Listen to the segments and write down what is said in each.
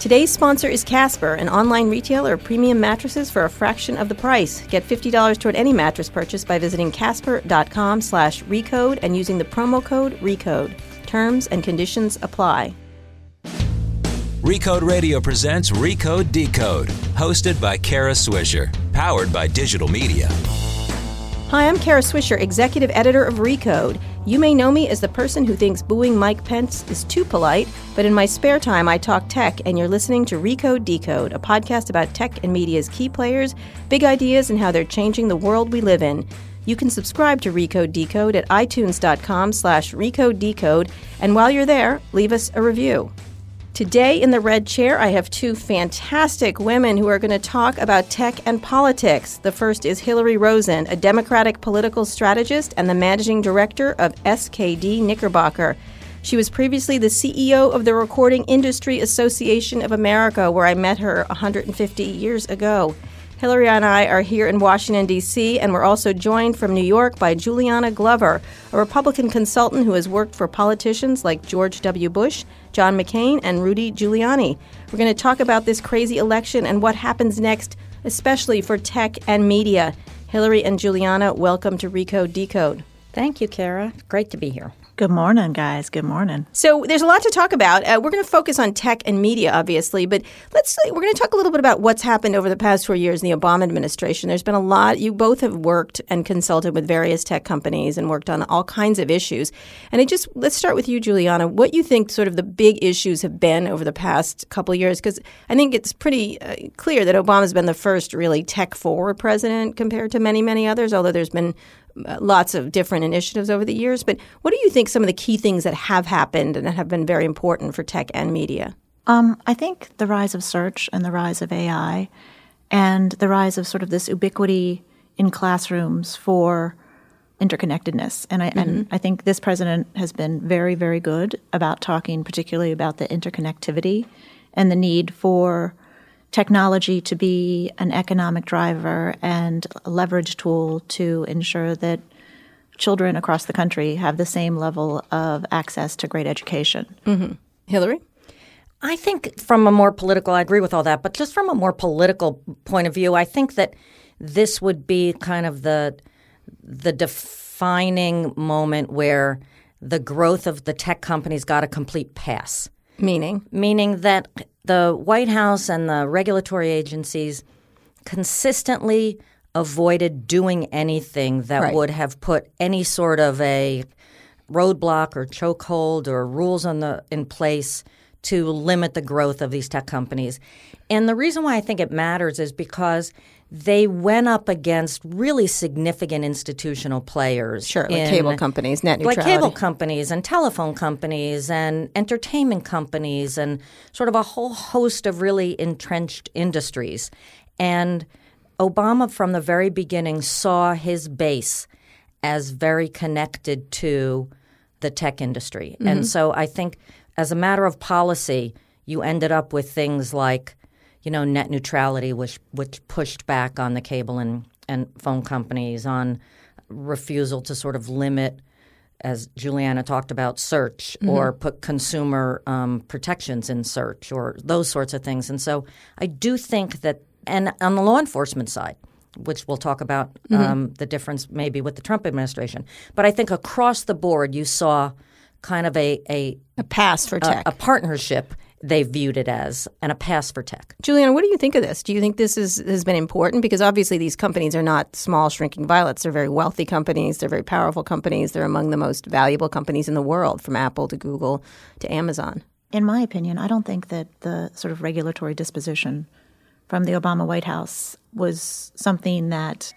Today's sponsor is Casper, an online retailer of premium mattresses for a fraction of the price. Get $50 toward any mattress purchase by visiting casper.com slash recode and using the promo code RECODE. Terms and conditions apply. Recode Radio presents Recode Decode, hosted by Kara Swisher, powered by digital media. Hi, I'm Kara Swisher, executive editor of Recode. You may know me as the person who thinks booing Mike Pence is too polite, but in my spare time, I talk tech, and you're listening to Recode Decode, a podcast about tech and media's key players, big ideas, and how they're changing the world we live in. You can subscribe to Recode Decode at itunes.com slash recode decode, and while you're there, leave us a review. Today in the red chair, I have two fantastic women who are going to talk about tech and politics. The first is Hilary Rosen, a Democratic political strategist and the managing director of SKD Knickerbocker. She was previously the CEO of the Recording Industry Association of America, where I met her 150 years ago. Hilary and I are here in Washington, D.C., and we're also joined from New York by Juleanna Glover, a Republican consultant who has worked for politicians like George W. Bush, John McCain, and Rudy Giuliani. We're going to talk about this crazy election and what happens next, especially for tech and media. Hilary and Juleanna, welcome to Recode Decode. Thank you, Kara. Great to be here. Good morning, guys. Good morning. So there's a lot to talk about. Uh, we're going to focus on tech and media, obviously, but let's we're going to talk a little bit about what's happened over the past four years in the Obama administration. There's been a lot. You both have worked and consulted with various tech companies and worked on all kinds of issues. And I just let's start with you, Juleanna. What you think sort of the big issues have been over the past couple years? Because I think it's pretty uh, clear that Obama's been the first really tech forward president compared to many many others. Although there's been lots of different initiatives over the years. But what do you think some of the key things that have happened and that have been very important for tech and media? Um, I think the rise of search and the rise of AI and the rise of sort of this ubiquity in classrooms for interconnectedness. And I, mm-hmm. and I think this president has been very, very good about talking particularly about the interconnectivity and the need for technology to be an economic driver and a leverage tool to ensure that children across the country have the same level of access to great education. Mm-hmm. Hilary? I think from a more political, I agree with all that, but just from a more political point of view, I think that this would be kind of the the defining moment where the growth of the tech companies got a complete pass. Meaning? Meaning that the White House and the regulatory agencies consistently avoided doing anything that right. would have put any sort of a roadblock or chokehold or rules on the in place to limit the growth of these tech companies. And the reason why I think it matters is because they went up against really significant institutional players. Sure, like in, cable companies, net neutrality. Like cable companies and telephone companies and entertainment companies and sort of a whole host of really entrenched industries. And Obama, from the very beginning, saw his base as very connected to the tech industry. Mm-hmm. And so I think, as a matter of policy, you ended up with things like you know, net neutrality, which which pushed back on the cable and, and phone companies on refusal to sort of limit, as Juleanna talked about, search mm-hmm. or put consumer um, protections in search or those sorts of things. And so I do think that, and on the law enforcement side, which we'll talk about mm-hmm. um, the difference maybe with the Trump administration, but I think across the board you saw kind of a a, a pass for tech, a, a partnership they viewed it as and a pass for tech. Juleanna, what do you think of this? Do you think this is, has been important? Because obviously these companies are not small, shrinking violets. They're very wealthy companies. They're very powerful companies. They're among the most valuable companies in the world, from Apple to Google to Amazon. In my opinion, I don't think that the sort of regulatory disposition from the Obama White House was something that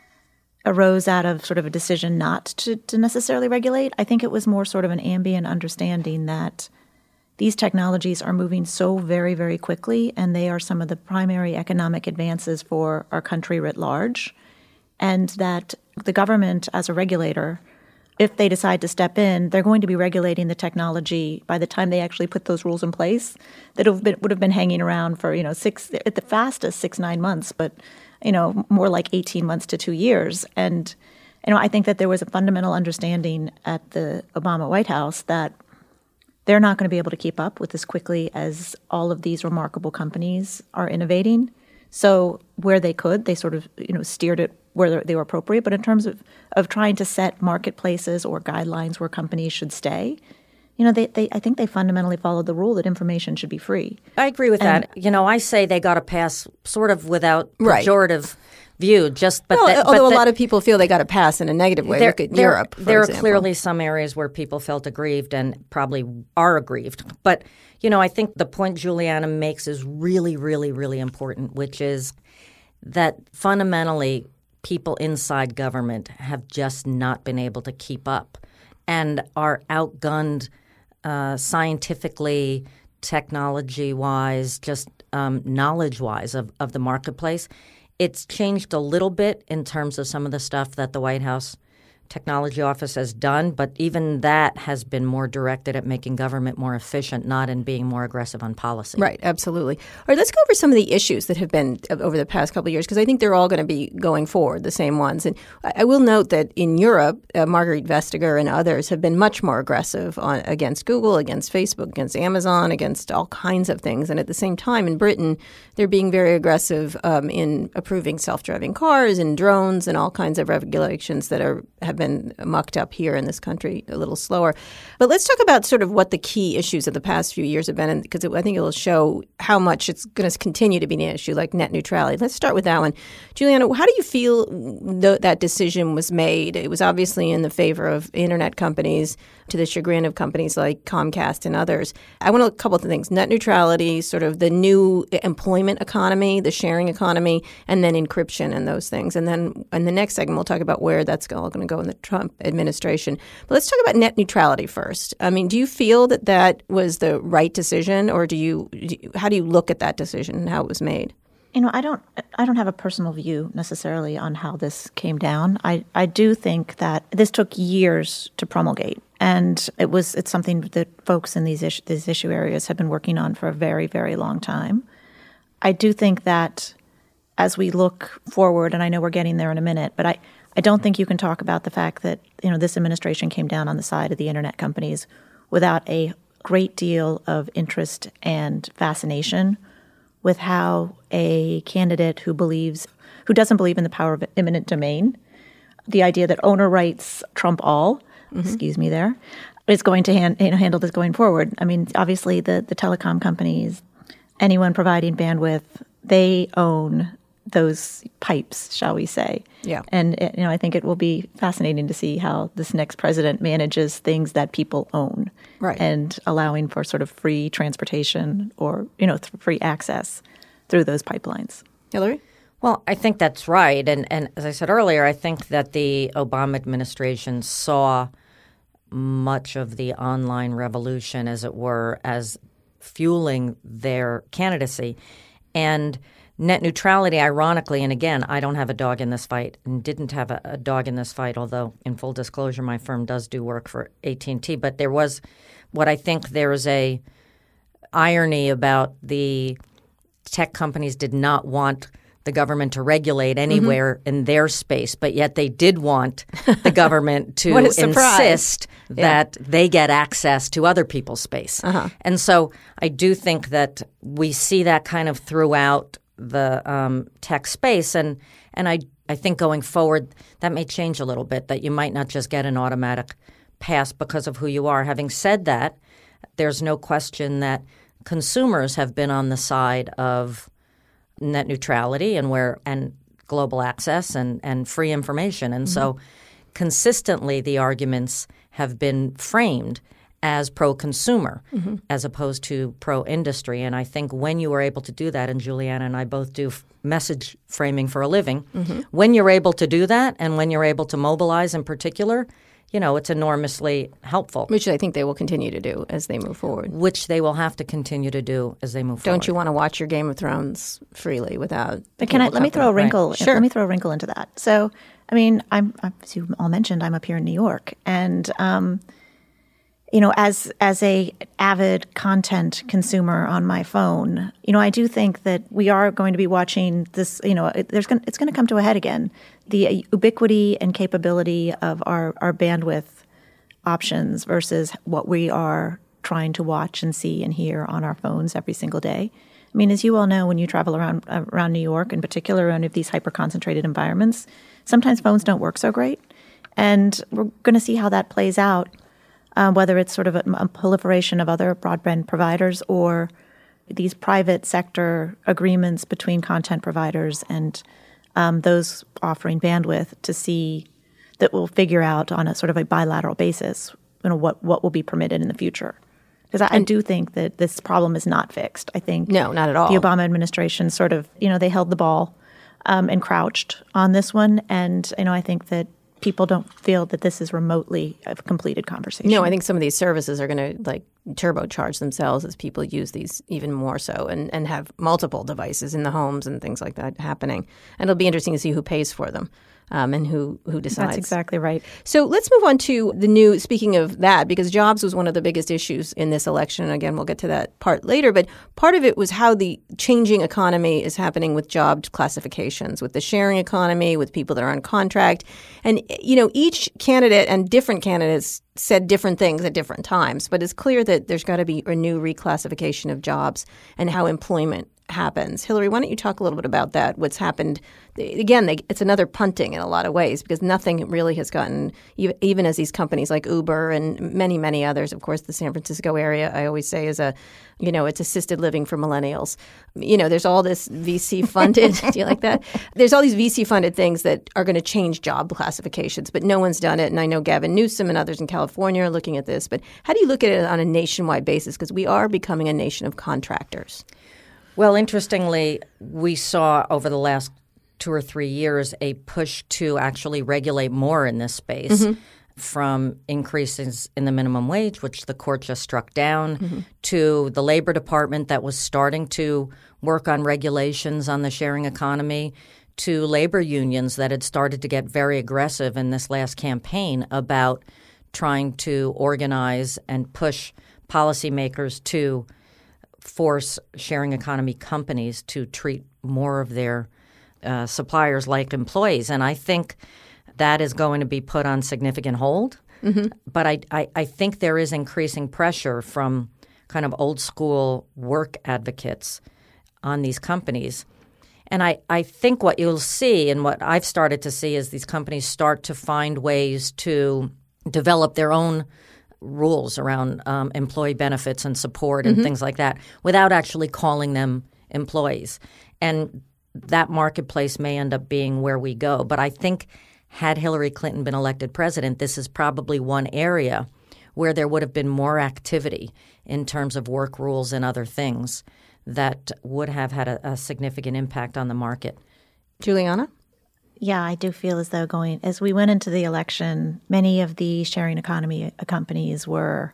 arose out of sort of a decision not to, to necessarily regulate. I think it was more sort of an ambient understanding that – these technologies are moving so very, very quickly, and they are some of the primary economic advances for our country writ large. And that the government, as a regulator, if they decide to step in, they're going to be regulating the technology by the time they actually put those rules in place that have been, would have been hanging around for, you know, six, at the fastest, six, nine months, but, you know, more like 18 months to two years. And, you know, I think that there was a fundamental understanding at the Obama White House that they're not going to be able to keep up with as quickly as all of these remarkable companies are innovating. So where they could, they sort of you know steered it where they were appropriate. But in terms of of trying to set marketplaces or guidelines where companies should stay, you know, they, they I think they fundamentally followed the rule that information should be free. I agree with And- that. You know, I say they got to pass sort of without Right. pejorative view. Just but Well, that- although but a lot of people feel they got to pass in a negative way. Look at there, Europe. There example. are clearly some areas where people felt aggrieved and probably are aggrieved. But, you know, I think the point Juleanna makes is really, really, really important, which is that fundamentally people inside government have just not been able to keep up and are outgunned uh, scientifically, technology wise, just um, knowledge wise of, of the marketplace. It's changed a little bit in terms of some of the stuff that the White House Technology Office has done, but even that has been more directed at making government more efficient, not in being more aggressive on policy. Right, absolutely. All right, let's go over some of the issues that have been uh, over the past couple of years because I think they're all going to be going forward, the same ones. And I will note that in Europe, uh, Margrethe Vestager and others have been much more aggressive on against Google, against Facebook, against Amazon, against all kinds of things. And at the same time, in Britain, they're being very aggressive um, in approving self-driving cars and drones and all kinds of regulations that are have been mucked up here in this country a little slower. But let's talk about sort of what the key issues of the past few years have been, because I think it will show how much it's going to continue to be an issue, like net neutrality. Let's start with that one, Juleanna. How do you feel th- that decision was made? It was obviously in the favor of internet companies, to the chagrin of companies like Comcast and others. I want a couple of things: net neutrality, sort of the new employment economy, the sharing economy, and then encryption and those things. And then in the next segment, we'll talk about where that's all going to go in the Trump administration. But let's talk about net neutrality first. I mean, do you feel that that was the right decision, or do you? Do you how do you look at that decision and how it was made? You know, I don't I don't have a personal view necessarily on how this came down. I, I do think that this took years to promulgate. And it was it's something that folks in these issue, these issue areas have been working on for a very, very long time. I do think that as we look forward, and I know we're getting there in a minute, but I, I don't think you can talk about the fact that, you know, this administration came down on the side of the internet companies without a great deal of interest and fascination with how a candidate who believes who doesn't believe in the power of eminent domain, the idea that owner rights trump all, mm-hmm. excuse me there, is going to hand, you know, handle this going forward. I mean, obviously the the telecom companies, anyone providing bandwidth, they own those pipes, shall we say? Yeah. And uh, you know, I think it will be fascinating to see how this next president manages things that people own, Right. And allowing for sort of free transportation or you know th- free access through those pipelines. Hilary. Well, I think that's right. And, and as I said earlier, I think that the Obama administration saw much of the online revolution, as it were, as fueling their candidacy. And net neutrality, ironically, and again, I don't have a dog in this fight and didn't have a, a dog in this fight, although in full disclosure, my firm does do work for AT&T. But there was what I think there is a irony about the tech companies did not want the government to regulate anywhere in their space, but yet they did want the government to insist that they get access to other people's space. And so I do think that we see that kind of throughout the um, tech space, and and I I think going forward that may change a little bit. That you might not just get an automatic pass because of who you are. Having said that, there's no question that consumers have been on the side of net neutrality and where and global access and, and free information. And so consistently the arguments have been framed as pro consumer as opposed to pro industry. And I think when you are able to do that, and Juleanna and I both do f- message framing for a living, when you're able to do that and when you're able to mobilize in particular, you know, it's enormously helpful, Which I think they will continue to do as they move forward. which they will have to continue to do as they move forward. Don't you want to watch your Game of Thrones freely without? But can I let me throw a about- right. wrinkle? Sure. Let me throw a wrinkle into that. So, I mean, I'm as you all mentioned, I'm up here in New York, and um, you know, as as a avid content consumer on my phone, you know, I do think that we are going to be watching this. You know, there's going it's going to come to a head again. The ubiquity and capability of our our bandwidth options versus what we are trying to watch and see and hear on our phones every single day. I mean, as you all know, when you travel around around New York, in particular, any of these hyper concentrated environments, sometimes phones don't work so great, and we're going to see how that plays out. Uh, whether it's sort of a, a proliferation of other broadband providers or these private sector agreements between content providers and um, those offering bandwidth to see that we'll figure out on a sort of a bilateral basis, you know, what what will be permitted in the future. Because I, I, do think that this problem is not fixed. I think no, not at all. The Obama administration sort of, you know, they held the ball um, and crouched on this one, and you know, I think that people don't feel that this is remotely a completed conversation. No, I think some of these services are going to like turbocharge themselves as people use these even more so and, and have multiple devices in the homes and things like that happening. And it'll be interesting to see who pays for them um, and who who decides. That's exactly right. So let's move on to the new. Speaking of that, because jobs was one of the biggest issues in this election. And again, we'll get to that part later. But part of it was how the changing economy is happening with job classifications, with the sharing economy, with people that are on contract, and you know each candidate and different candidates said different things at different times. But it's clear that there's got to be a new reclassification of jobs and how employment happens. Hilary, why don't you talk a little bit about that? What's happened? Again, they, it's another punting in a lot of ways because nothing really has gotten, even as these companies like Uber and many, many others, of course, the San Francisco area, I always say is a, you know, it's assisted living for millennials. You know, there's all this VC funded, do you like that? There's all these VC funded things that are going to change job classifications, but no one's done it. And I know Gavin Newsom and others in California are looking at this. But how do you look at it on a nationwide basis? Because we are becoming a nation of contractors. Well, interestingly, we saw over the last two or three years a push to actually regulate more in this space. Mm-hmm. From increases in the minimum wage, which the court just struck down, mm-hmm. to the Labor Department that was starting to work on regulations on the sharing economy, to labor unions that had started to get very aggressive in this last campaign about trying to organize and push policymakers to force sharing economy companies to treat more of their uh, suppliers like employees. And I think that is going to be put on significant hold. Mm-hmm. But I, I, I think there is increasing pressure from kind of old school work advocates on these companies. And I, I think what you'll see and what I've started to see is these companies start to find ways to develop their own rules around um, employee benefits and support and mm-hmm. things like that without actually calling them employees. And that marketplace may end up being where we go. But I think had Hillary Clinton been elected president, this is probably one area where there would have been more activity in terms of work rules and other things that would have had a, a significant impact on the market. Juleanna? Yeah, I do feel as though going as we went into the election, many of the sharing economy companies were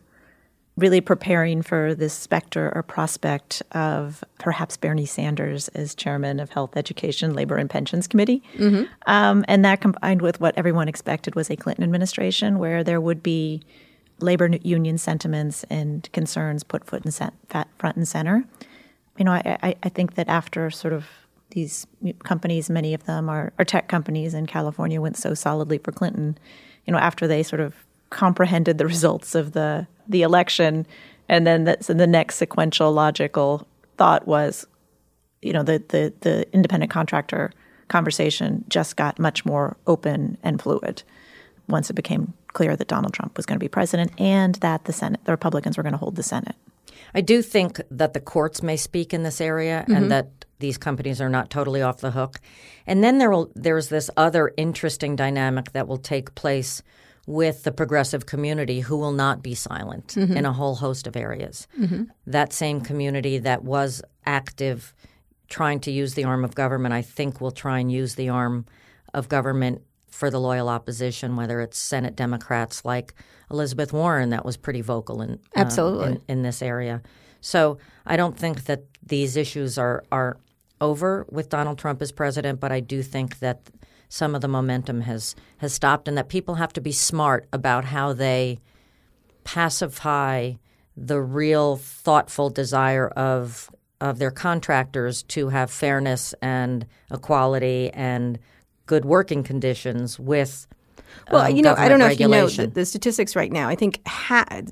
really preparing for this specter or prospect of perhaps Bernie Sanders as chairman of Health, Education, Labor, and Pensions Committee. Mm-hmm. Um, and that combined with what everyone expected was a Clinton administration where there would be labor union sentiments and concerns put foot in front and center. You know, I, I think that after sort of these companies, many of them are, are tech companies, in California went so solidly for Clinton. You know, after they sort of comprehended the results of the the election, and then the, so the next sequential logical thought was, you know, the the the independent contractor conversation just got much more open and fluid once it became clear that Donald Trump was going to be president and that the Senate, the Republicans were going to hold the Senate. I do think that the courts may speak in this area mm-hmm. and that these companies are not totally off the hook. And then there will there's this other interesting dynamic that will take place with the progressive community who will not be silent mm-hmm. in a whole host of areas. Mm-hmm. That same community that was active trying to use the arm of government, I think will try and use the arm of government for the loyal opposition, whether it's Senate Democrats like Elizabeth Warren that was pretty vocal in absolutely in, in, this area. So I don't think that these issues are are over with Donald Trump as president, but I do think that some of the momentum has has stopped, and that people have to be smart about how they pacify the real thoughtful desire of of their contractors to have fairness and equality and good working conditions with Well, um, you know, I don't know if you know the, the statistics right now. I think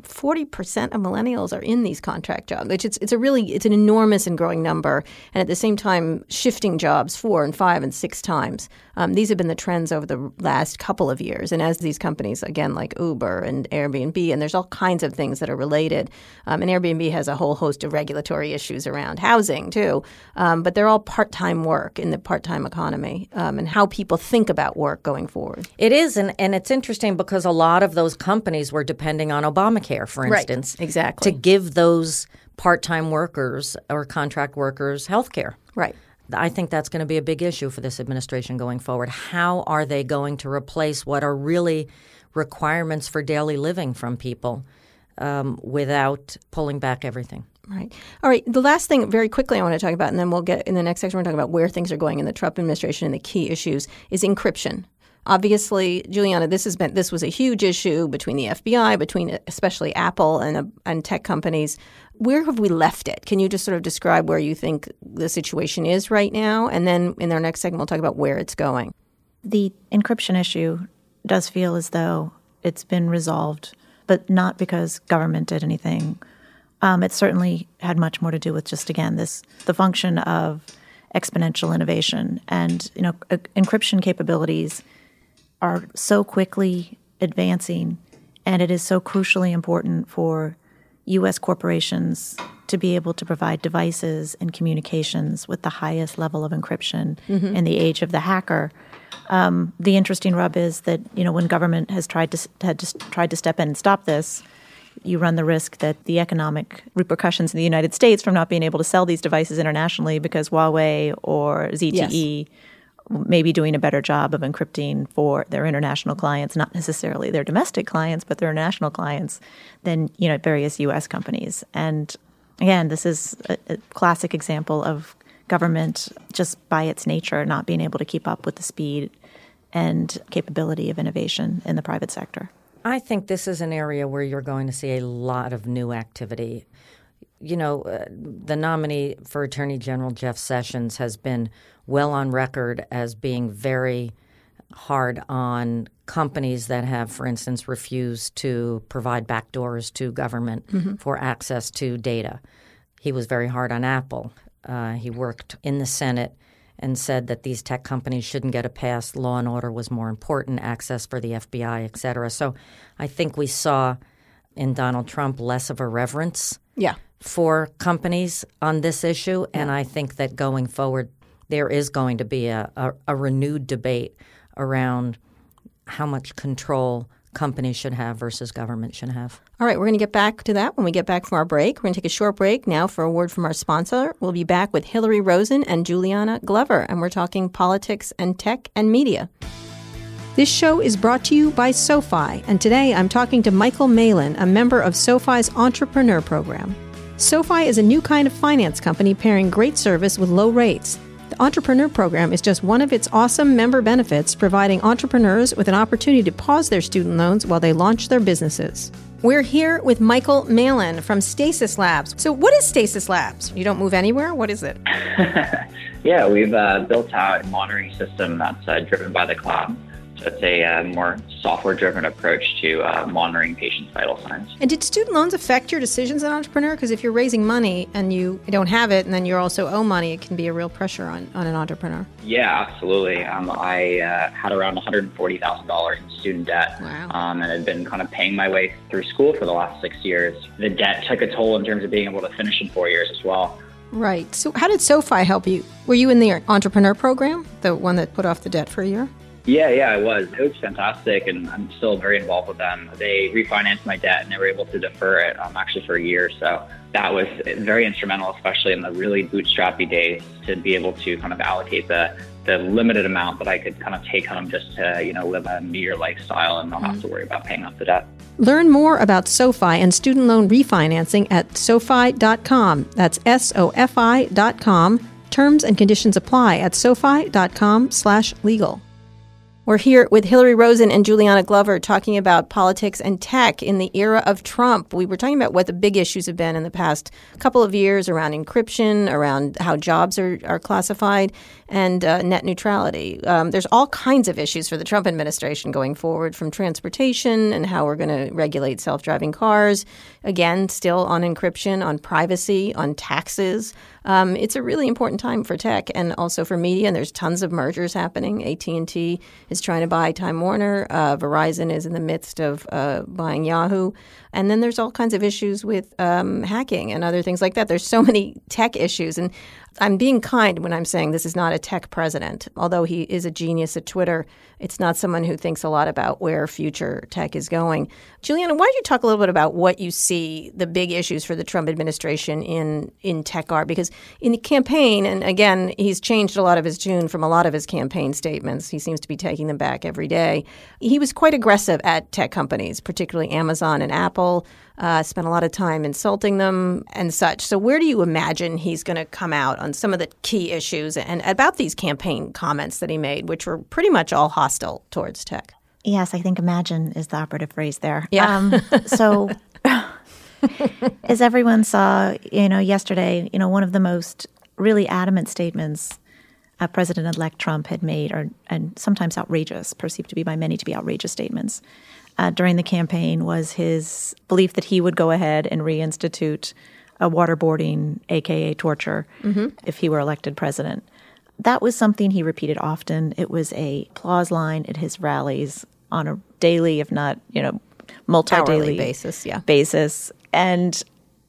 forty percent of millennials are in these contract jobs, which it's it's a really it's an enormous and growing number, and at the same time shifting jobs four and five and six times. Um, these have been the trends over the last couple of years, and as these companies again like Uber and Airbnb, and there's all kinds of things that are related. Um, and Airbnb has a whole host of regulatory issues around housing too, um, but they're all part-time work in the part-time economy, um, and how people think about work going forward. It is, and, and it's interesting because a lot of those companies were depending on Obamacare, for Right, instance, exactly. to give those part-time workers or contract workers health care. Right. I think that's going to be a big issue for this administration going forward. How are they going to replace what are really requirements for daily living from people um, without pulling back everything? Right. All right. The last thing, very quickly, I want to talk about, and then we'll get in the next section. We're talking about where things are going in the Trump administration and the key issues is encryption. Obviously, Juleanna, this has been this was a huge issue between the FBI, between especially Apple and uh, and tech companies. Where have we left it? Can you just sort of describe where you think the situation is right now, and then in our next segment we'll talk about where it's going. The encryption issue does feel as though it's been resolved, but not because government did anything. Um, it certainly had much more to do with just again this the function of exponential innovation and you know encryption capabilities are so quickly advancing, and it is so crucially important for U.S. corporations to be able to provide devices and communications with the highest level of encryption in the age of the hacker. Um, the interesting rub is that you know when government has tried to had to, tried to step in and stop this, you run the risk that the economic repercussions in the United States from not being able to sell these devices internationally because Huawei or ZTE may be doing a better job of encrypting for their international clients, not necessarily their domestic clients, but their international clients, than you know various U.S. companies. And again, this is a, a classic example of government just by its nature not being able to keep up with the speed and capability of innovation in the private sector. I think this is an area where you're going to see a lot of new activity. You know, uh, the nominee for Attorney General Jeff Sessions has been well on record as being very hard on companies that have, for instance, refused to provide backdoors to government for access to data. He was very hard on Apple. Uh, he worked in the Senate and said that these tech companies shouldn't get a pass. Law and order was more important, access for the FBI, et cetera. So I think we saw in Donald Trump less of a reverence Yeah. for companies on this issue. And I think that going forward, there is going to be a, a, a renewed debate around how much control companies should have versus government should have. All right, we're going to get back to that when we get back from our break. We're going to take a short break now for a word from our sponsor. We'll be back with Hilary Rosen and Juleanna Glover, and we're talking politics and tech and media. This show is brought to you by SoFi, and today I'm talking to Michael Malin, a member of SoFi's Entrepreneur Program. SoFi is a new kind of finance company pairing great service with low rates. The Entrepreneur Program is just one of its awesome member benefits, providing entrepreneurs with an opportunity to pause their student loans while they launch their businesses. We're here with Michael Malin from Stasis Labs. So, what is Stasis Labs? You don't move anywhere? What is it? yeah, we've uh, built out a monitoring system that's uh, driven by the cloud. So it's a uh, more software-driven approach to uh, monitoring patients' vital signs. And did student loans affect your decisions as an entrepreneur? Because if you're raising money and you don't have it, and then you also owe money, it can be a real pressure on, on an entrepreneur. Yeah, absolutely. Um, I uh, had around $140,000 in student debt Wow. um, and had been kind of paying my way through school for the last six years. The debt took a toll in terms of being able to finish in four years as well. Right. So, how did SoFi help you? Were you in the entrepreneur program, the one that put off the debt for a year? Yeah, yeah, I was. It was fantastic, and I'm still very involved with them. They refinanced my debt, and they were able to defer it um, actually for a year. So that was very instrumental, especially in the really bootstrappy days, to be able to kind of allocate the the limited amount that I could kind of take home just to you know live a meager lifestyle and not have to worry about paying off the debt. Learn more about SoFi and student loan refinancing at SoFi.com. That's S O F I.com. Terms and conditions apply at SoFi.com slash legal. We're here with Hilary Rosen and Juleanna Glover talking about politics and tech in the era of Trump. We were talking about what the big issues have been in the past couple of years around encryption, around how jobs are, are classified, and uh, net neutrality. Um, there's all kinds of issues for the Trump administration going forward, from transportation and how we're going to regulate self driving cars. Again, still on encryption, on privacy, on taxes. Um, it's a really important time for tech and also for media. And there's tons of mergers happening. AT and T is trying to buy Time Warner. Uh, Verizon is in the midst of uh, buying Yahoo. And then there's all kinds of issues with um, hacking and other things like that. There's so many tech issues. And I'm being kind when I'm saying this is not a tech president. Although he is a genius at Twitter, it's not someone who thinks a lot about where future tech is going. Juleanna, why don't you talk a little bit about what you see the big issues for the Trump administration in, in tech are? Because in the campaign, and again, he's changed a lot of his tune from a lot of his campaign statements. He seems to be taking them back every day. He was quite aggressive at tech companies, particularly Amazon and Apple uh, spent a lot of time insulting them and such. So, where do you imagine he's going to come out on some of the key issues and about these campaign comments that he made, which were pretty much all hostile towards tech? Yes, I think imagine is the operative phrase there. Yeah. Um, so, as everyone saw, you know, yesterday, you know, one of the most really adamant statements uh, President-elect Trump had made, or and sometimes outrageous, perceived to be by many to be outrageous statements, uh, during the campaign was his belief that he would go ahead and reinstitute a waterboarding, aka torture, mm-hmm. if he were elected president. That was something he repeated often. It was a applause line at his rallies on a daily, if not you know, multi-daily basis. Yeah, basis, and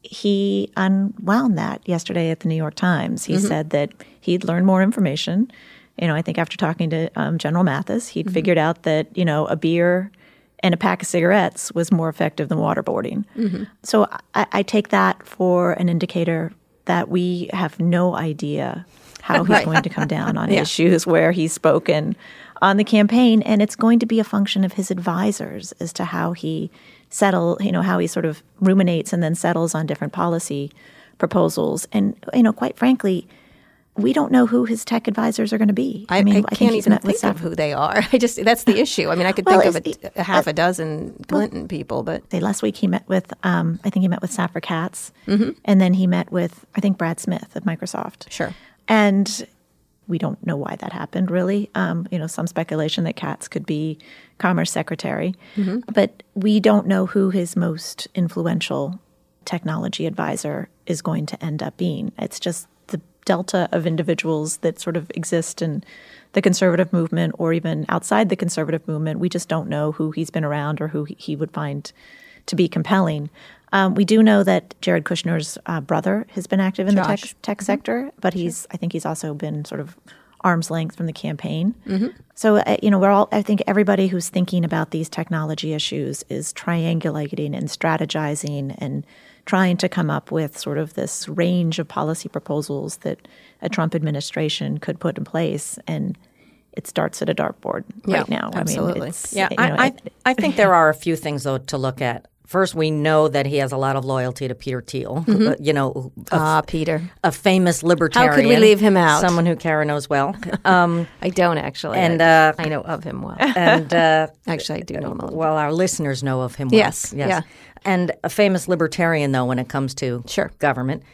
he unwound that yesterday at the New York Times. He mm-hmm. said that he'd learned more information. You know, I think after talking to um, General Mattis, he'd mm-hmm. figured out that you know a beer and a pack of cigarettes was more effective than waterboarding. Mm-hmm. So I, I, take that for an indicator that we have no idea how he's right. going to come down on yeah. issues where he's spoken on the campaign, and it's going to be a function of his advisors as to how he settle, you know, how he sort of ruminates and then settles on different policy proposals. And you know, quite frankly, we don't know who his tech advisors are going to be. I, I mean, I, can't even think of who they are. I just that's the issue. I mean, I could well, think of a, a half a dozen Clinton well, people, but say last week he met with, um, I think he met with Safra Catz, mm-hmm. and then he met with I think Brad Smith of Microsoft. Sure, and we don't know why that happened. Really, um, you know, some speculation that Catz could be Commerce Secretary, mm-hmm. but we don't know who his most influential technology advisor is going to end up being. It's just delta of individuals that sort of exist in the conservative movement or even outside the conservative movement. We just don't know who he's been around or who he would find to be compelling. Um, we do know that Jared Kushner's uh, brother has been active in Josh. the tech, tech mm-hmm. sector, but he's I think he's also been sort of arm's length from the campaign. Mm-hmm. So uh, you know we're all I think everybody who's thinking about these technology issues is triangulating and strategizing and trying to come up with sort of this range of policy proposals that a Trump administration could put in place and it starts at a dartboard yeah, right now. Absolutely. I mean, yeah, you know, I, I, I think there are a few things though to look at. First, we know that he has a lot of loyalty to Peter Thiel. Mm-hmm. Uh, you know, ah, Peter, a famous libertarian. How could we leave him out? Someone who Kara knows well. Um, I don't actually, and uh, I know of him well. And uh, actually, I do know him. A well, our listeners know of him well. Yes, yes. Yeah and a famous libertarian, though, when it comes to sure. government.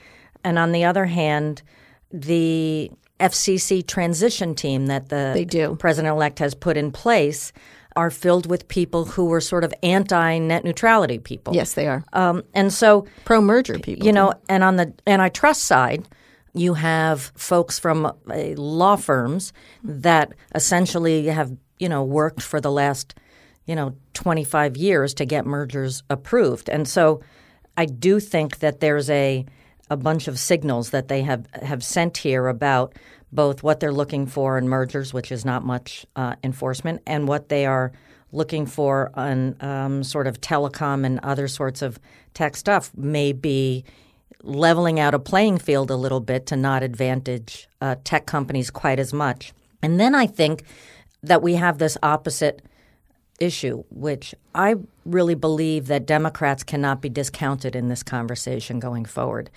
And on the other hand, the FCC transition team that the president elect has put in place are filled with people who are sort of anti net neutrality people. Yes, they are. Um, and so pro merger people. You know, and on the antitrust side, you have folks from uh, law firms that essentially have you know worked for the last you know 25 years to get mergers approved. And so I do think that there's a a bunch of signals that they have have sent here about both what they're looking for in mergers, which is not much uh, enforcement, and what they are looking for on um, sort of telecom and other sorts of tech stuff may be leveling out a playing field a little bit to not advantage uh, tech companies quite as much. And then I think that we have this opposite issue, which I really believe that Democrats cannot be discounted in this conversation going forward.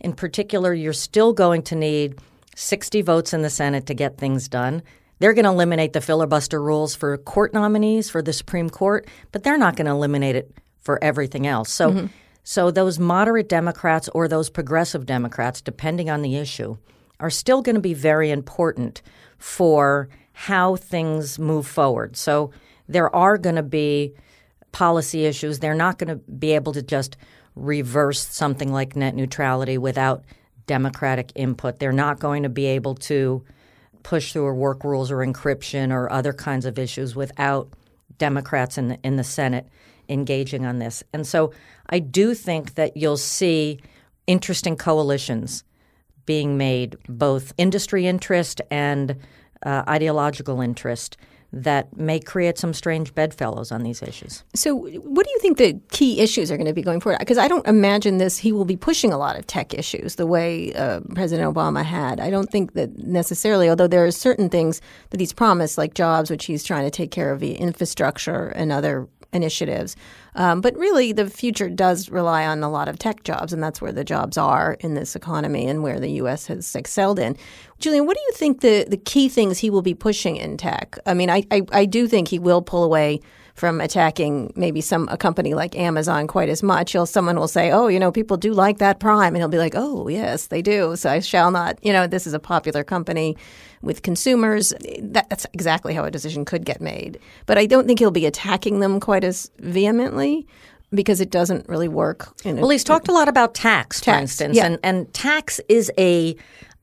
In particular, you're still going to need 60 votes in the Senate to get things done. they're going to eliminate the filibuster rules for court nominees for the Supreme Court, but they're not going to eliminate it for everything else. So, mm-hmm. so those moderate Democrats or those progressive Democrats, depending on the issue, are still going to be very important for how things move forward. So there are going to be policy issues. They're not going to be able to just reverse something like net neutrality without Democratic input. They're not going to be able to push through work rules or encryption or other kinds of issues without Democrats in the, in the Senate engaging on this. And so I do think that you'll see interesting coalitions being made, both industry interest and uh, ideological interest that may create some strange bedfellows on these issues. So, what do you think the key issues are going to be going forward? Because I don't imagine this, he will be pushing a lot of tech issues the way uh, President Obama had. I don't think that necessarily, although there are certain things that he's promised, like jobs, which he's trying to take care of, the infrastructure and other initiatives. Um, but really, the future does rely on a lot of tech jobs, and that's where the jobs are in this economy and where the U.S. has excelled in. Julian, what do you think the, the key things he will be pushing in tech? I mean, I, I, I do think he will pull away from attacking maybe some a company like Amazon quite as much. He'll someone will say, "Oh, you know, people do like that Prime," and he'll be like, "Oh, yes, they do." So I shall not. You know, this is a popular company with consumers. That's exactly how a decision could get made. But I don't think he'll be attacking them quite as vehemently because it doesn't really work. well, he's talked a lot about tax, tax for instance, yeah. and, and tax is a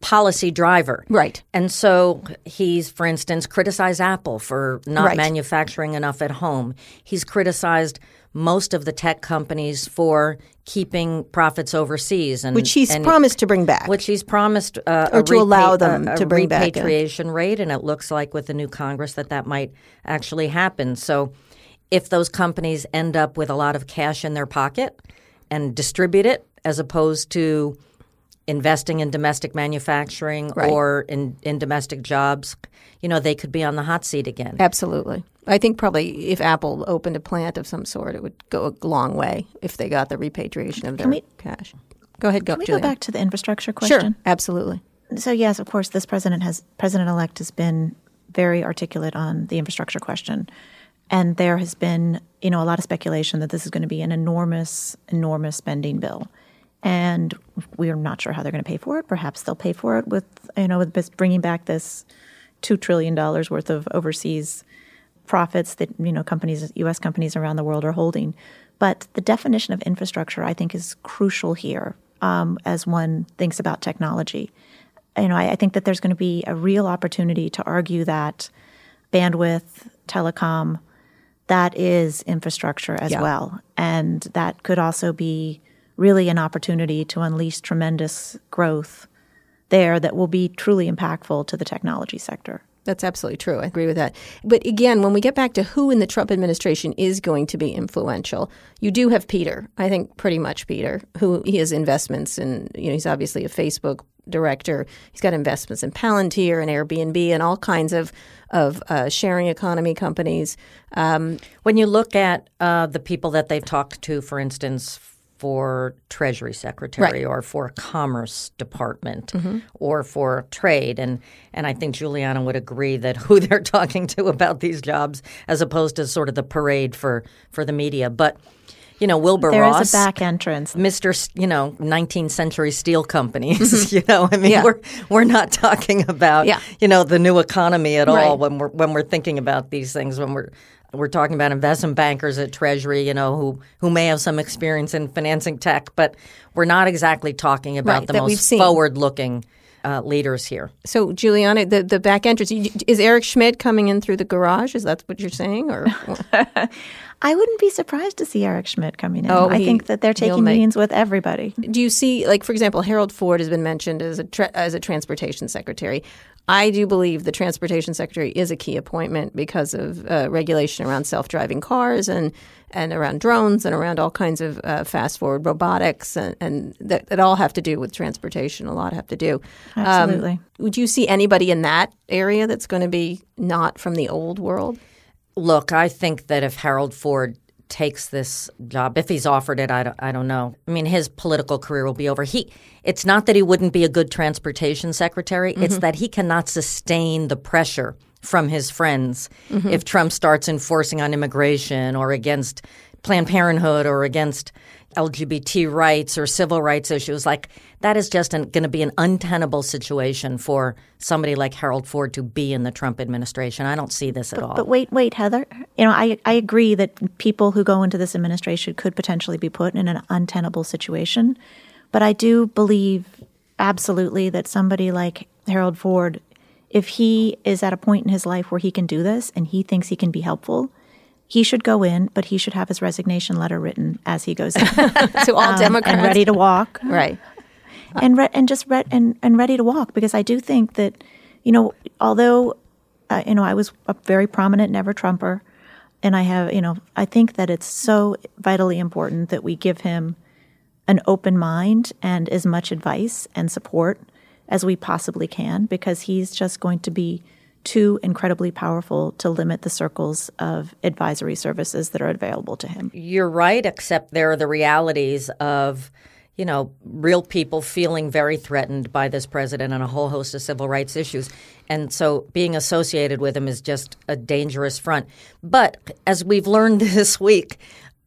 policy driver. Right. And so he's, for instance, criticized Apple for not right. manufacturing enough at home. He's criticized most of the tech companies for keeping profits overseas, and which he's and promised to bring back, which he's promised uh, or to repa- allow them a, a to bring repatriation back rate, and it looks like with the new Congress that that might actually happen. So, if those companies end up with a lot of cash in their pocket and distribute it, as opposed to investing in domestic manufacturing right. or in, in domestic jobs, you know, they could be on the hot seat again. Absolutely. I think probably if Apple opened a plant of some sort, it would go a long way if they got the repatriation of their we, cash. Go ahead, go. Can we Julia. go back to the infrastructure question? Sure, absolutely. So yes, of course, this president has president elect has been very articulate on the infrastructure question, and there has been you know a lot of speculation that this is going to be an enormous, enormous spending bill and we are not sure how they're going to pay for it. Perhaps they'll pay for it with you know with bringing back this two trillion dollars worth of overseas profits that you know companies, U.S. companies around the world are holding. But the definition of infrastructure, I think, is crucial here um, as one thinks about technology. You know, I, I think that there's going to be a real opportunity to argue that bandwidth, telecom, that is infrastructure as yeah. well, and that could also be really an opportunity to unleash tremendous growth there that will be truly impactful to the technology sector. That's absolutely true. I agree with that. But again, when we get back to who in the Trump administration is going to be influential, you do have Peter. I think pretty much Peter, who he has investments in. You know, he's obviously a Facebook director. He's got investments in Palantir and Airbnb and all kinds of of uh, sharing economy companies. Um, when you look at uh, the people that they've talked to, for instance, for Treasury Secretary right. or for Commerce Department mm-hmm. or for Trade. And, and I think Juleanna would agree that who they're talking to about these jobs as opposed to sort of the parade for, for the media. But you know, Wilbur there Ross. There is a back entrance. Mr. You know, 19th century steel companies. you know, I mean, yeah. we're we're not talking about yeah. you know the new economy at right. all when we're when we're thinking about these things. When we're we're talking about investment bankers at Treasury, you know, who who may have some experience in financing tech, but we're not exactly talking about right, the most forward-looking uh, leaders here. So, Juleanna, the the back entrance is Eric Schmidt coming in through the garage. Is that what you're saying, or? I wouldn't be surprised to see Eric Schmidt coming in. Oh, I he, think that they're taking make, meetings with everybody. Do you see, like, for example, Harold Ford has been mentioned as a tra- as a transportation secretary. I do believe the transportation secretary is a key appointment because of uh, regulation around self driving cars and and around drones and around all kinds of uh, fast forward robotics and, and that, that all have to do with transportation. A lot have to do. Absolutely. Um, would you see anybody in that area that's going to be not from the old world? Look, I think that if Harold Ford takes this job, if he's offered it, I don't, I don't know. I mean, his political career will be over. He, it's not that he wouldn't be a good transportation secretary; mm-hmm. it's that he cannot sustain the pressure from his friends if Trump starts enforcing on immigration or against Planned Parenthood or against LGBT rights or civil rights issues. Like that is just going to be an untenable situation for somebody like Harold Ford to be in the Trump administration. I don't see this at all. But wait, wait, Heather. You know, I I agree that people who go into this administration could potentially be put in an untenable situation. But I do believe absolutely that somebody like Harold Ford, if he is at a point in his life where he can do this and he thinks he can be helpful, he should go in, but he should have his resignation letter written as he goes in. to all Um, Democrats. and ready to walk. Right. and re- and just re- and and ready to walk because I do think that you know although uh, you know I was a very prominent never Trumper, and I have you know I think that it's so vitally important that we give him an open mind and as much advice and support as we possibly can because he's just going to be too incredibly powerful to limit the circles of advisory services that are available to him. You're right, except there are the realities of, you know, real people feeling very threatened by this president and a whole host of civil rights issues. And so being associated with him is just a dangerous front. But as we've learned this week,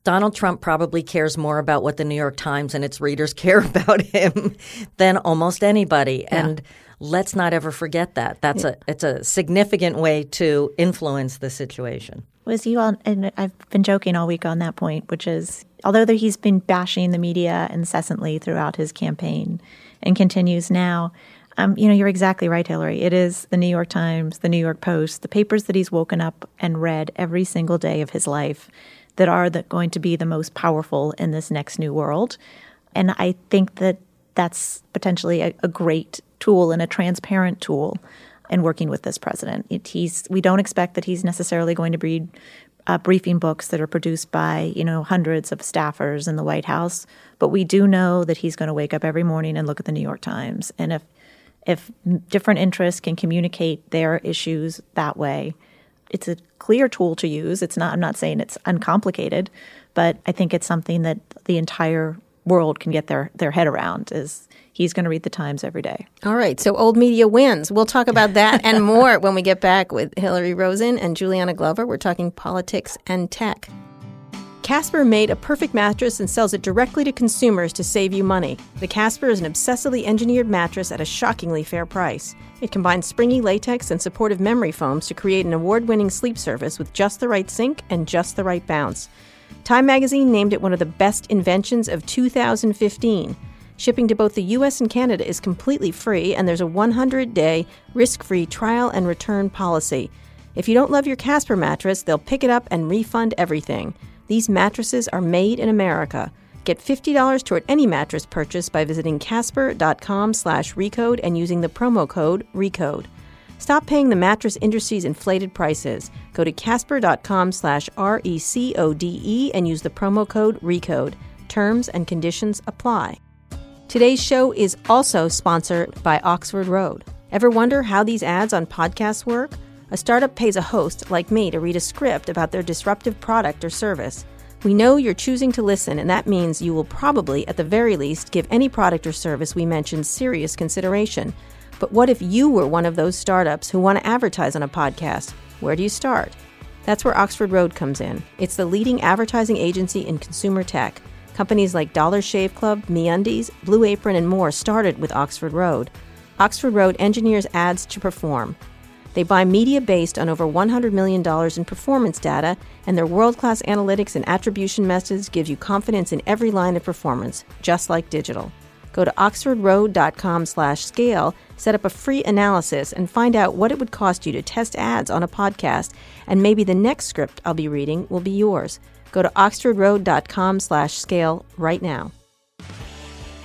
Donald Trump probably cares more about what the New York Times and its readers care about him than almost anybody. And let's not ever forget that. That's a it's a significant way to influence the situation. was you all, and I've been joking all week on that point, which is although he's been bashing the media incessantly throughout his campaign and continues now, um, you know, you're exactly right, Hilary. It is the New York Times, the New York Post, the papers that he's woken up and read every single day of his life that are the, going to be the most powerful in this next new world. And I think that that's potentially a, a great tool and a transparent tool in working with this president. It, he's we don't expect that he's necessarily going to read uh, briefing books that are produced by you know hundreds of staffers in the White House, but we do know that he's going to wake up every morning and look at the New York Times. And if if different interests can communicate their issues that way, it's a clear tool to use. It's not. I'm not saying it's uncomplicated, but I think it's something that the entire world can get their their head around. Is he's going to read the Times every day. All right, so old media wins. We'll talk about that and more when we get back with Hilary Rosen and Juleanna Glover. We're talking politics and tech. Casper made a perfect mattress and sells it directly to consumers to save you money. The Casper is an obsessively engineered mattress at a shockingly fair price. It combines springy latex and supportive memory foams to create an award winning sleep surface with just the right sink and just the right bounce. Time magazine named it one of the best inventions of 2015. Shipping to both the US and Canada is completely free, and there's a 100 day risk free trial and return policy. If you don't love your Casper mattress, they'll pick it up and refund everything. These mattresses are made in America. Get $50 toward any mattress purchase by visiting casper.com slash recode and using the promo code RECODE. Stop paying the mattress industry's inflated prices. Go to casper.com slash R-E-C-O-D-E and use the promo code RECODE. Terms and conditions apply. Today's show is also sponsored by Oxford Road. Ever wonder how these ads on podcasts work? A startup pays a host like me to read a script about their disruptive product or service. We know you're choosing to listen, and that means you will probably, at the very least, give any product or service we mention serious consideration. But what if you were one of those startups who want to advertise on a podcast? Where do you start? That's where Oxford Road comes in. It's the leading advertising agency in consumer tech. Companies like Dollar Shave Club, MeUndies, Blue Apron, and more started with Oxford Road. Oxford Road engineers ads to perform. They buy media based on over $100 million in performance data, and their world class analytics and attribution methods give you confidence in every line of performance, just like digital. Go to oxfordroad.com slash scale, set up a free analysis, and find out what it would cost you to test ads on a podcast, and maybe the next script I'll be reading will be yours. Go to oxfordroad.com slash scale right now.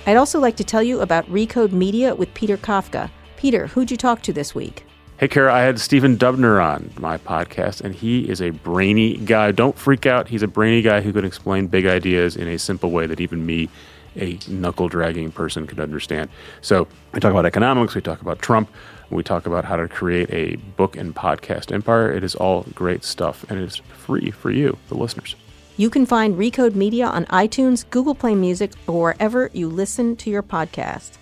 I'd also like to tell you about Recode Media with Peter Kafka. Peter, who'd you talk to this week? Hey, Kara, I had Stephen Dubner on my podcast, and he is a brainy guy. Don't freak out. He's a brainy guy who can explain big ideas in a simple way that even me, a knuckle dragging person, could understand. So, we talk about economics, we talk about Trump, we talk about how to create a book and podcast empire. It is all great stuff, and it is free for you, the listeners. You can find Recode Media on iTunes, Google Play Music, or wherever you listen to your podcast.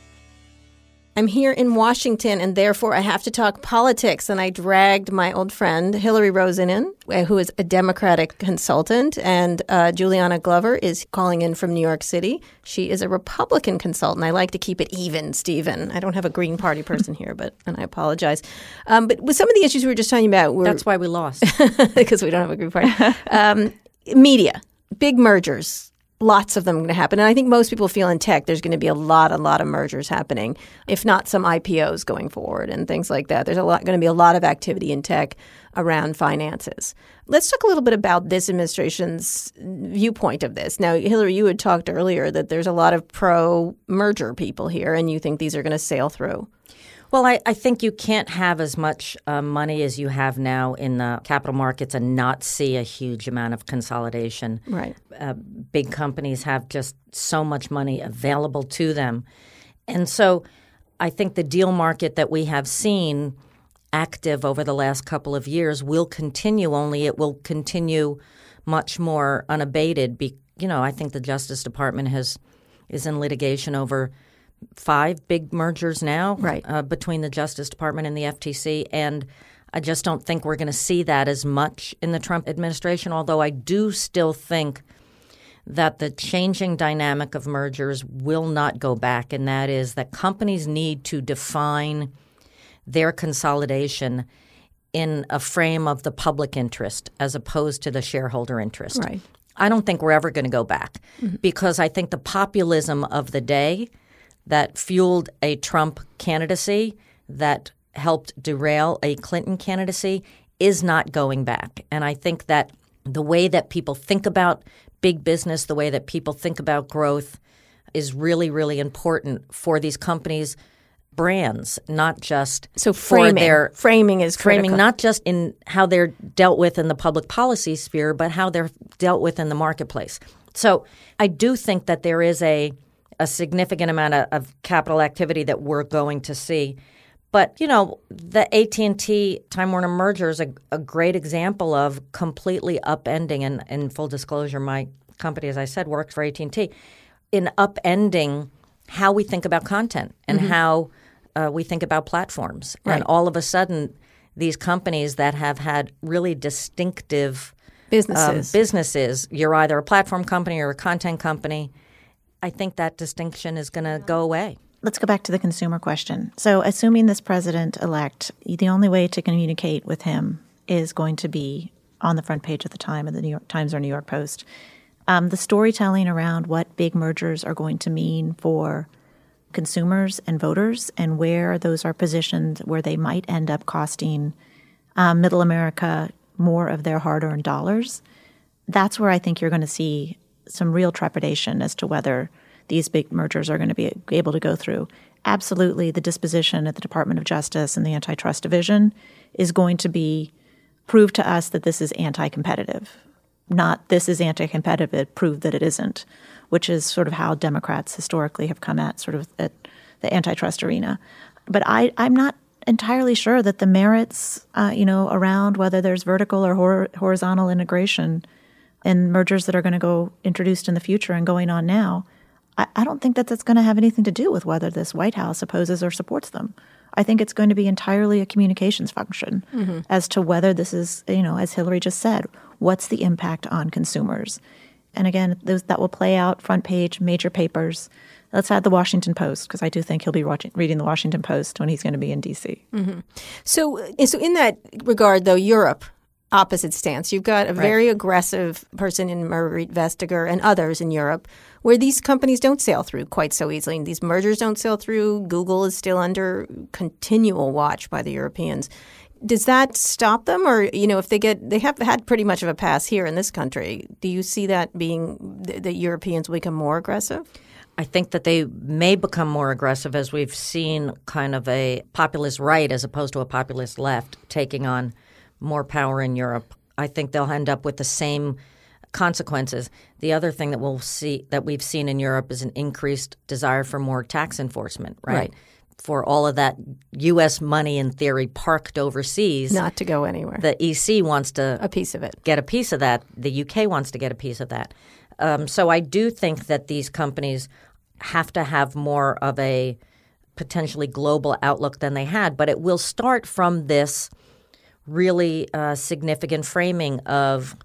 I'm here in Washington, and therefore I have to talk politics. And I dragged my old friend Hilary Rosen in, uh, who is a Democratic consultant, and uh, Juleanna Glover is calling in from New York City. She is a Republican consultant. I like to keep it even, Stephen. I don't have a Green Party person here, but and I apologize. Um, but with some of the issues we were just talking about, were, That's why we lost. because we don't have a Green Party. Um, media, big mergers, lots of them going to happen. And I think most people feel in tech there's going to be a lot, a lot of mergers happening, if not some IPOs going forward and things like that. There's a lot going to be a lot of activity in tech around finances. Let's talk a little bit about this administration's viewpoint of this. Now, Hilary, you had talked earlier that there's a lot of pro merger people here, and you think these are going to sail through. Well, I, I, think you can't have as much uh, money as you have now in the capital markets and not see a huge amount of consolidation. Right. Uh, big companies have just so much money available to them. And so I think the deal market that we have seen active over the last couple of years will continue, only it will continue much more unabated. Be, you know, I think the Justice Department has is in litigation over – five big mergers now right. Uh, between the Justice Department and the FTC. And I just don't think we're going to see that as much in the Trump administration, although I do still think that the changing dynamic of mergers will not go back, and that is that companies need to define their consolidation in a frame of the public interest as opposed to the shareholder interest. Right. I don't think we're ever going to go back mm-hmm. because I think the populism of the day – that fueled a Trump candidacy, that helped derail a Clinton candidacy, is not going back. And I think that the way that people think about big business, the way that people think about growth, is really, really important for these companies' brands, not just so framing. their framing is framing, critical. not just in how they're dealt with in the public policy sphere, but how they're dealt with in the marketplace. So I do think that there is a a significant amount of, of capital activity that we're going to see. But you know, the AT and T Time Warner merger is a, a, great example of completely upending. And in full disclosure, my company, as I said, works for AT and T in upending how we think about content and mm-hmm. how uh, we think about platforms. Right. And all of a sudden, these companies that have had really distinctive businesses, um, businesses, you're either a platform company or a content company I think that distinction is going to go away. Let's go back to the consumer question. So, assuming this president elect, the only way to communicate with him is going to be on the front page of the Time of the New York Times or New York Post. Um, the storytelling around what big mergers are going to mean for consumers and voters and where those are positioned, where they might end up costing um, middle America more of their hard earned dollars, that's where I think you're going to see some real trepidation as to whether these big mergers are going to be able to go through. Absolutely, the disposition at the Department of Justice and the Antitrust Division is going to be prove to us that this is anti competitive, not this is anti competitive, prove that it isn't, which is sort of how Democrats historically have come at sort of at the antitrust arena. But I, I'm not entirely sure that the merits, uh, you know, around whether there's vertical or hor- horizontal integration and mergers that are going to go introduced in the future and going on now, I, I don't think that that's going to have anything to do with whether this White House opposes or supports them. I think it's going to be entirely a communications function mm-hmm. as to whether this is, you know, as Hilary just said, what's the impact on consumers? And again, those, that will play out front page, major papers. Let's add the Washington Post because I do think he'll be watching, reading the Washington Post when he's going to be in D.C. Mm-hmm. So, so in that regard, though, Europe opposite stance. You've got a right. very aggressive person in Margrethe Vestager and others in Europe where these companies don't sail through quite so easily. And these mergers don't sail through. Google is still under continual watch by the Europeans. Does that stop them, or you know, if they get they have had pretty much of a pass here in this country? Do you see that being the Europeans will become more aggressive? I think that they may become more aggressive as we've seen kind of a populist right as opposed to a populist left taking on more power in Europe, I think they'll end up with the same consequences. The other thing that we'll see that we've seen in Europe is an increased desire for more tax enforcement, right? right. For all of that U.S. money, in theory, parked overseas, not to go anywhere. The EC wants to a piece of it, get a piece of that. The UK wants to get a piece of that. Um, so I do think that these companies have to have more of a potentially global outlook than they had. But it will start from this really uh, significant framing of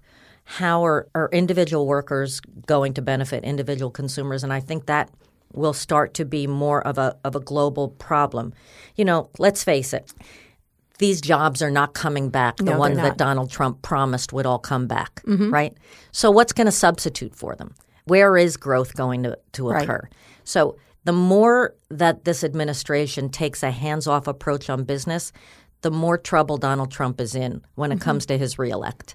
how are, are individual workers going to benefit individual consumers, and I think that will start to be more of a of a global problem. You know, let's face it. These jobs are not coming back. The No, ones that. Donald Trump promised would all come back, right? So what's going to substitute for them? Where is growth going to, to Right. occur? So the more that this administration takes a hands-off approach on business, the more trouble Donald Trump is in when it comes to his reelect.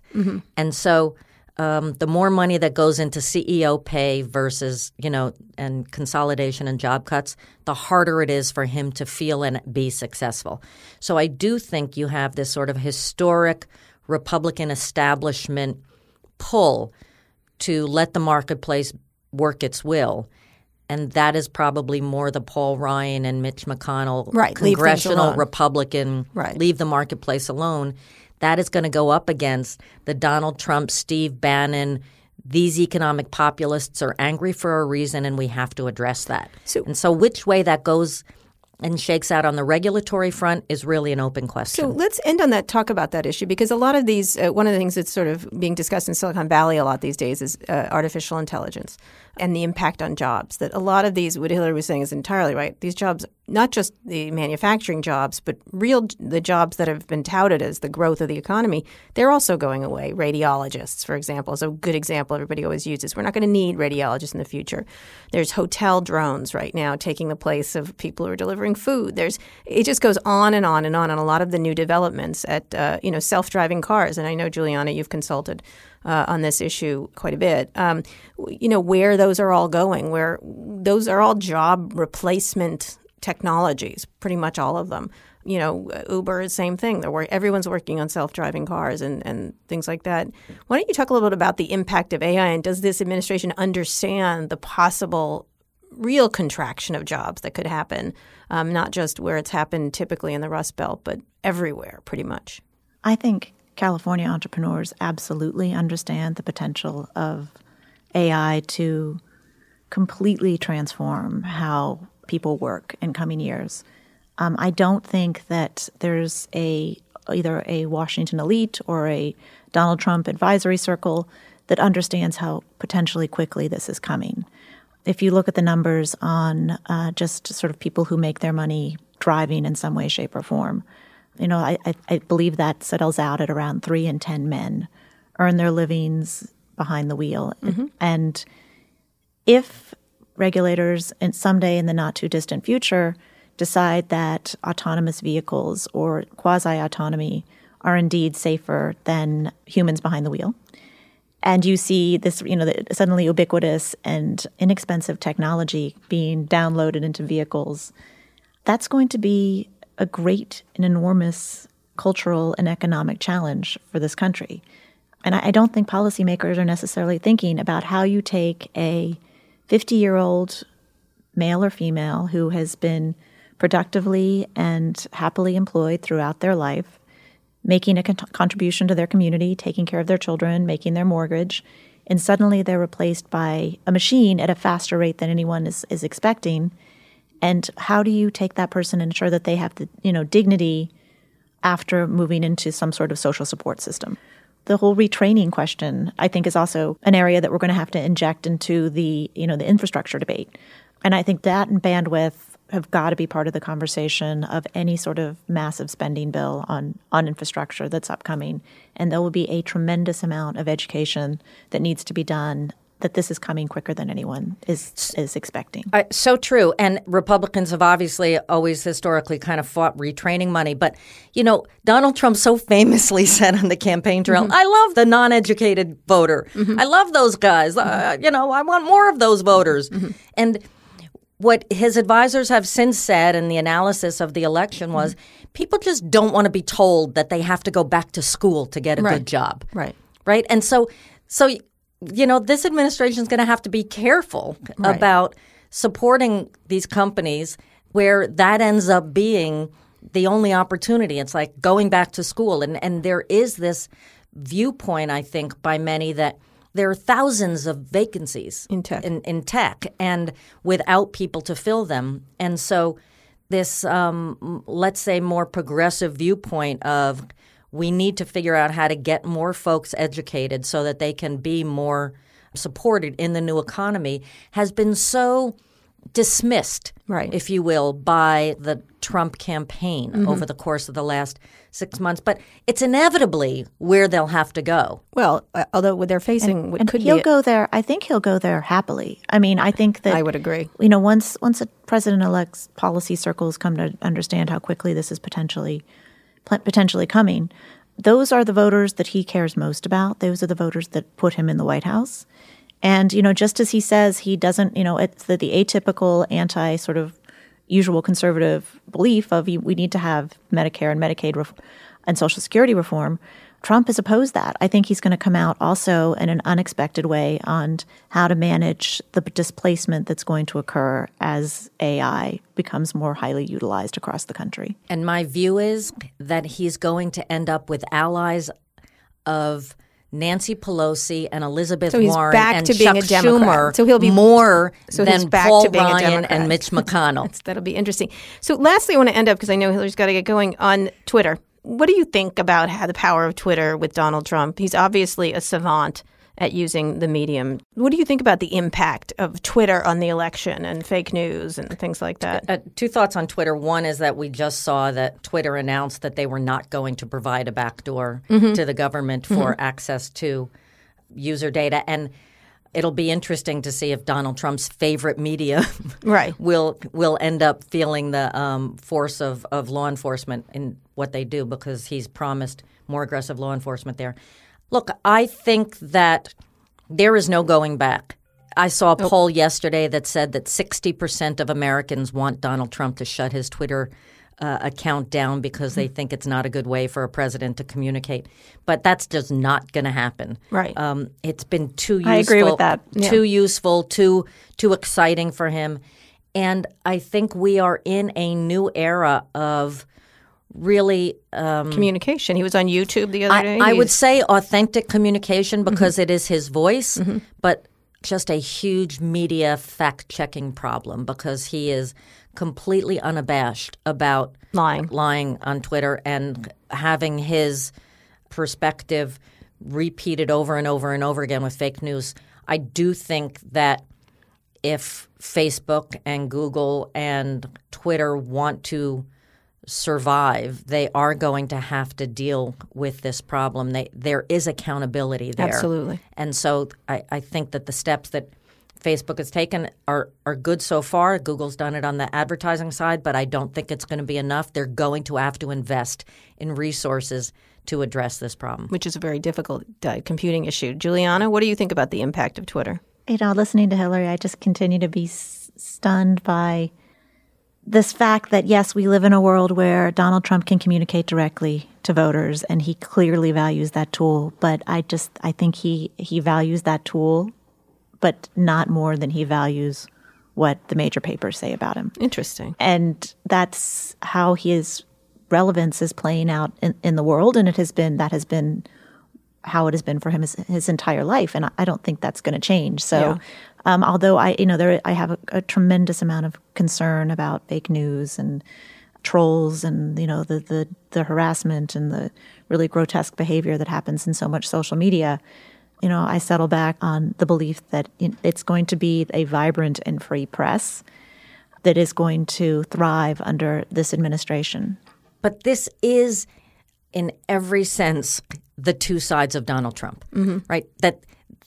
And so um, the more money that goes into CEO pay versus, you know, and consolidation and job cuts, the harder it is for him to feel and be successful. So I do think you have this sort of historic Republican establishment pull to let the marketplace work its will. And that is probably more the Paul Ryan and Mitch McConnell Right, congressional. Republican Right. leave the marketplace alone. That is going to go up against the Donald Trump, Steve Bannon. These economic populists are angry for a reason, and we have to address that. So- and so, which way that goes and shakes out on the regulatory front is really an open question. So let's end on that. Talk about that issue because a lot of these, uh, one of the things that's sort of being discussed in Silicon Valley a lot these days is uh, artificial intelligence and the impact on jobs. That a lot of these, what Hilary was saying, is entirely right. These jobs, not just the manufacturing jobs, but real the jobs that have been touted as the growth of the economy, they're also going away. Radiologists, for example, is a good example. Everybody always uses. We're not going to need radiologists in the future. There's hotel drones right now taking the place of people who are delivering food. There's it just goes on and on and on on a lot of the new developments at uh, you know self-driving cars. And I know Juleanna, you've consulted uh, on this issue quite a bit. Um, you know where those are all going. Where those are all job replacement technologies. Pretty much all of them. You know, Uber is same thing. Everyone's working on self-driving cars and, and things like that. Why don't you talk a little bit about the impact of AI and does this administration understand the possible real contraction of jobs that could happen, um, not just where it's happened typically in the Rust Belt, but everywhere pretty much. I think California entrepreneurs absolutely understand the potential of AI to completely transform how people work in coming years. Um, I don't think that there's a either a Washington elite or a Donald Trump advisory circle that understands how potentially quickly this is coming. If you look at the numbers on uh, just sort of people who make their money driving in some way, shape, or form, you know, I, I, I believe that settles out at around three in 10 men earn their livings behind the wheel. Mm-hmm. And if regulators and someday in the not too distant future decide that autonomous vehicles or quasi autonomy are indeed safer than humans behind the wheel, and you see this, you know, the suddenly ubiquitous and inexpensive technology being downloaded into vehicles, that's going to be a great and enormous cultural and economic challenge for this country. And I don't think policymakers are necessarily thinking about how you take a 50 year old male or female who has been productively and happily employed throughout their life, making a con- contribution to their community, taking care of their children, making their mortgage, and suddenly they're replaced by a machine at a faster rate than anyone is, is expecting. And how do you take that person and ensure that they have the you know dignity after moving into some sort of social support system? The whole retraining question, I think, is also an area that we're going to have to inject into the you know the infrastructure debate. And I think that and bandwidth have got to be part of the conversation of any sort of massive spending bill on on infrastructure that's upcoming. And there will be a tremendous amount of education that needs to be done that this is coming quicker than anyone is is expecting. Uh, so true. And Republicans have obviously always historically kind of fought retraining money. But, you know, Donald Trump so famously said on the campaign trail, I love the non educated voter. I love those guys. Uh, you know, I want more of those voters. And what his advisors have since said in the analysis of the election was people just don't want to be told that they have to go back to school to get a Right. good job Right. right? And so, so you know, this administration is going to have to be careful Right. about supporting these companies where that ends up being the only opportunity. It's like going back to school, and and there is this viewpoint, I think, by many that there are thousands of vacancies In tech. in, in tech, and without people to fill them, and so this, um, let's say, more progressive viewpoint of we need to figure out how to get more folks educated so that they can be more supported in the new economy has been so dismissed, Right. if you will, by the Trump campaign over the course of the last six months. But it's inevitably where they'll have to go. Well, uh, although they're facing what and could he'll go there. I think he'll go there happily. I mean, I think that I would agree. You know, once once a president-elect's policy circles come to understand how quickly this is potentially potentially coming, those are the voters that he cares most about. Those are the voters that put him in the White House. And you know, just as he says he doesn't, you know, it's the, the atypical anti sort of usual conservative belief of we need to have Medicare and Medicaid ref- and Social Security reform. Trump has opposed that. I think he's going to come out also in an unexpected way on how to manage the displacement that's going to occur as AI becomes more highly utilized across the country. And my view is that he's going to end up with allies of Nancy Pelosi and Elizabeth So he's Warren back and to being Chuck a Democrat. Schumer So he'll be- more so he's than back Paul to being a Ryan Democrat. and Mitch McConnell. That'll be interesting. So, lastly, I want to end up because I know Hilary's got to get going on Twitter. What do you think about how the power of Twitter with Donald Trump? He's obviously a savant at using the medium. What do you think about the impact of Twitter on the election and fake news and things like that? Uh, two thoughts on Twitter. One is that we just saw that Twitter announced that they were not going to provide a backdoor Mm-hmm. to the government for access to user data. And it'll be interesting to see if Donald Trump's favorite media Right. will will end up feeling the um, force of, of law enforcement in what they do because he's promised more aggressive law enforcement there. Look, I think that there is no going back. I saw a poll yesterday that said that 60% of Americans want Donald Trump to shut his Twitter uh, account down because they think it's not a good way for a president to communicate. But that's just not going to happen. Right. Um, it's been too useful. I agree with that. Too useful, too too exciting for him. And I think we are in a new era of really Communication. He was on YouTube the other I, day. I would say authentic communication Mm-hmm. because it is his voice, but just a huge media fact checking problem because he is completely unabashed about Lying. lying on Twitter and having his perspective repeated over and over and over again with fake news. I do think that if Facebook and Google and Twitter want to survive, they are going to have to deal with this problem. They, there is accountability there. Absolutely. And so I, I think that the steps that Facebook has taken are, are good so far. Google's done it on the advertising side, but I don't think it's going to be enough. They're going to have to invest in resources to address this problem. which is a very difficult uh, computing issue. Juleanna, what do you think about the impact of Twitter? you know, listening to Hilary, I just continue to be s- stunned by this fact that yes, we live in a world where Donald Trump can communicate directly to voters, and he clearly values that tool. But I just, I think he he values that tool, but not more than he values what the major papers say about him. Interesting. and that's how his relevance is playing out in, in the world. And it has been that has been how it has been for him his, his entire life. And I- i don't think that's going to change. So um, although i you know there i have a, a tremendous amount of concern about fake news and trolls and you know the, the the harassment and the really grotesque behavior that happens in so much social media you know i settle back on the belief that it's going to be a vibrant and free press that is going to thrive under this administration. But this is, in every sense, the two sides of Donald Trump, mm-hmm. right? That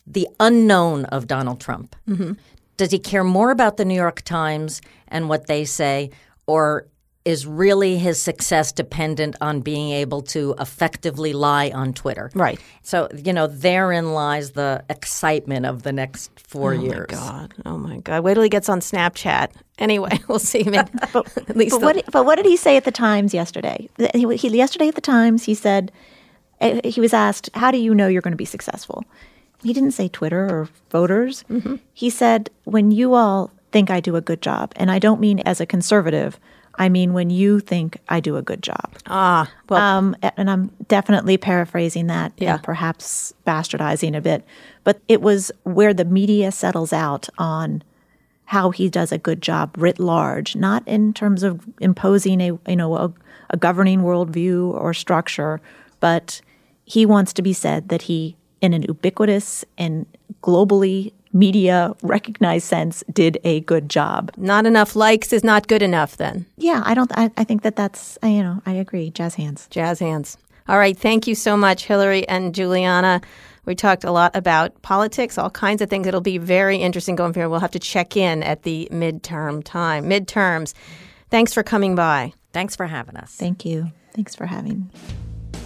the unknown of Donald Trump. Mm-hmm. Does he care more about the New York Times and what they say, or is really his success dependent on being able to effectively lie on Twitter? Right. So, you know, therein lies the excitement of the next four years. Oh, my God, oh my God! Wait till he gets on Snapchat. Anyway, we'll see. Maybe, at least But what, but what did he say at the Times yesterday? He, he, yesterday at the Times, he said, eh, he was asked, How do you know you're going to be successful? He didn't say Twitter or voters. He said, When you all think I do a good job, and I don't mean as a conservative, I mean when you think I do a good job. ah, well, Um, and I'm definitely paraphrasing that Yeah. and perhaps bastardizing a bit, but it was where the media settles out on how he does a good job writ large, not in terms of imposing a you know a, a governing worldview or structure, but he wants to be said that he, in an ubiquitous and globally media recognized sense, did a good job. Not enough likes is not good enough. Then Yeah, I don't. I, I think that that's I, you know I agree. Jazz hands. jazz hands. All right, thank you so much, Hilary and Juleanna. We talked a lot about politics, all kinds of things. It'll be very interesting going forward. We'll have to check in at the midterm time, midterms. Thanks for coming by. Thanks for having us. Thank you. Thanks for having.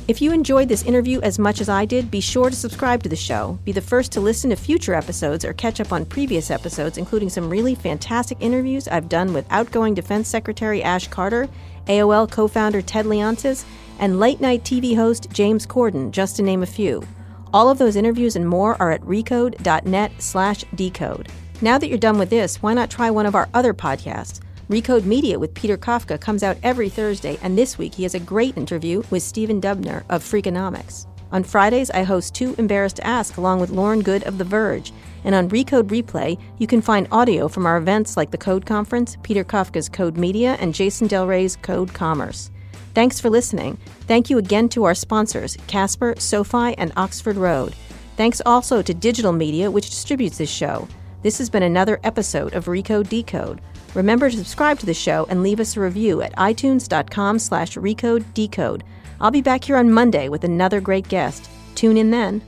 If you enjoyed this interview as much as I did, be sure to subscribe to the show. Be the first to listen to future episodes or catch up on previous episodes, including some really fantastic interviews I've done with outgoing Defense Secretary Ash Carter, AOL co founder Ted Leonsis, and late night TV host James Corden, just to name a few. All of those interviews and more are at recode.net slash decode. Now that you're done with this, why not try one of our other podcasts? Recode Media with Peter Kafka comes out every Thursday, and this week he has a great interview with Stephen Dubner of Freakonomics. On Fridays, I host Too Embarrassed to Ask along with Lauren Goode of The Verge. And on Recode Replay, you can find audio from our events like the Code Conference, Peter Kafka's Code Media, and Jason Del Rey's Code Commerce. Thanks for listening. Thank you again to our sponsors, Casper, SoFi, and Oxford Road. Thanks also to Digital Media, which distributes this show. This has been another episode of Recode Decode. Remember to subscribe to the show and leave us a review at itunes.com slash recode decode. I'll be back here on Monday with another great guest. Tune in then.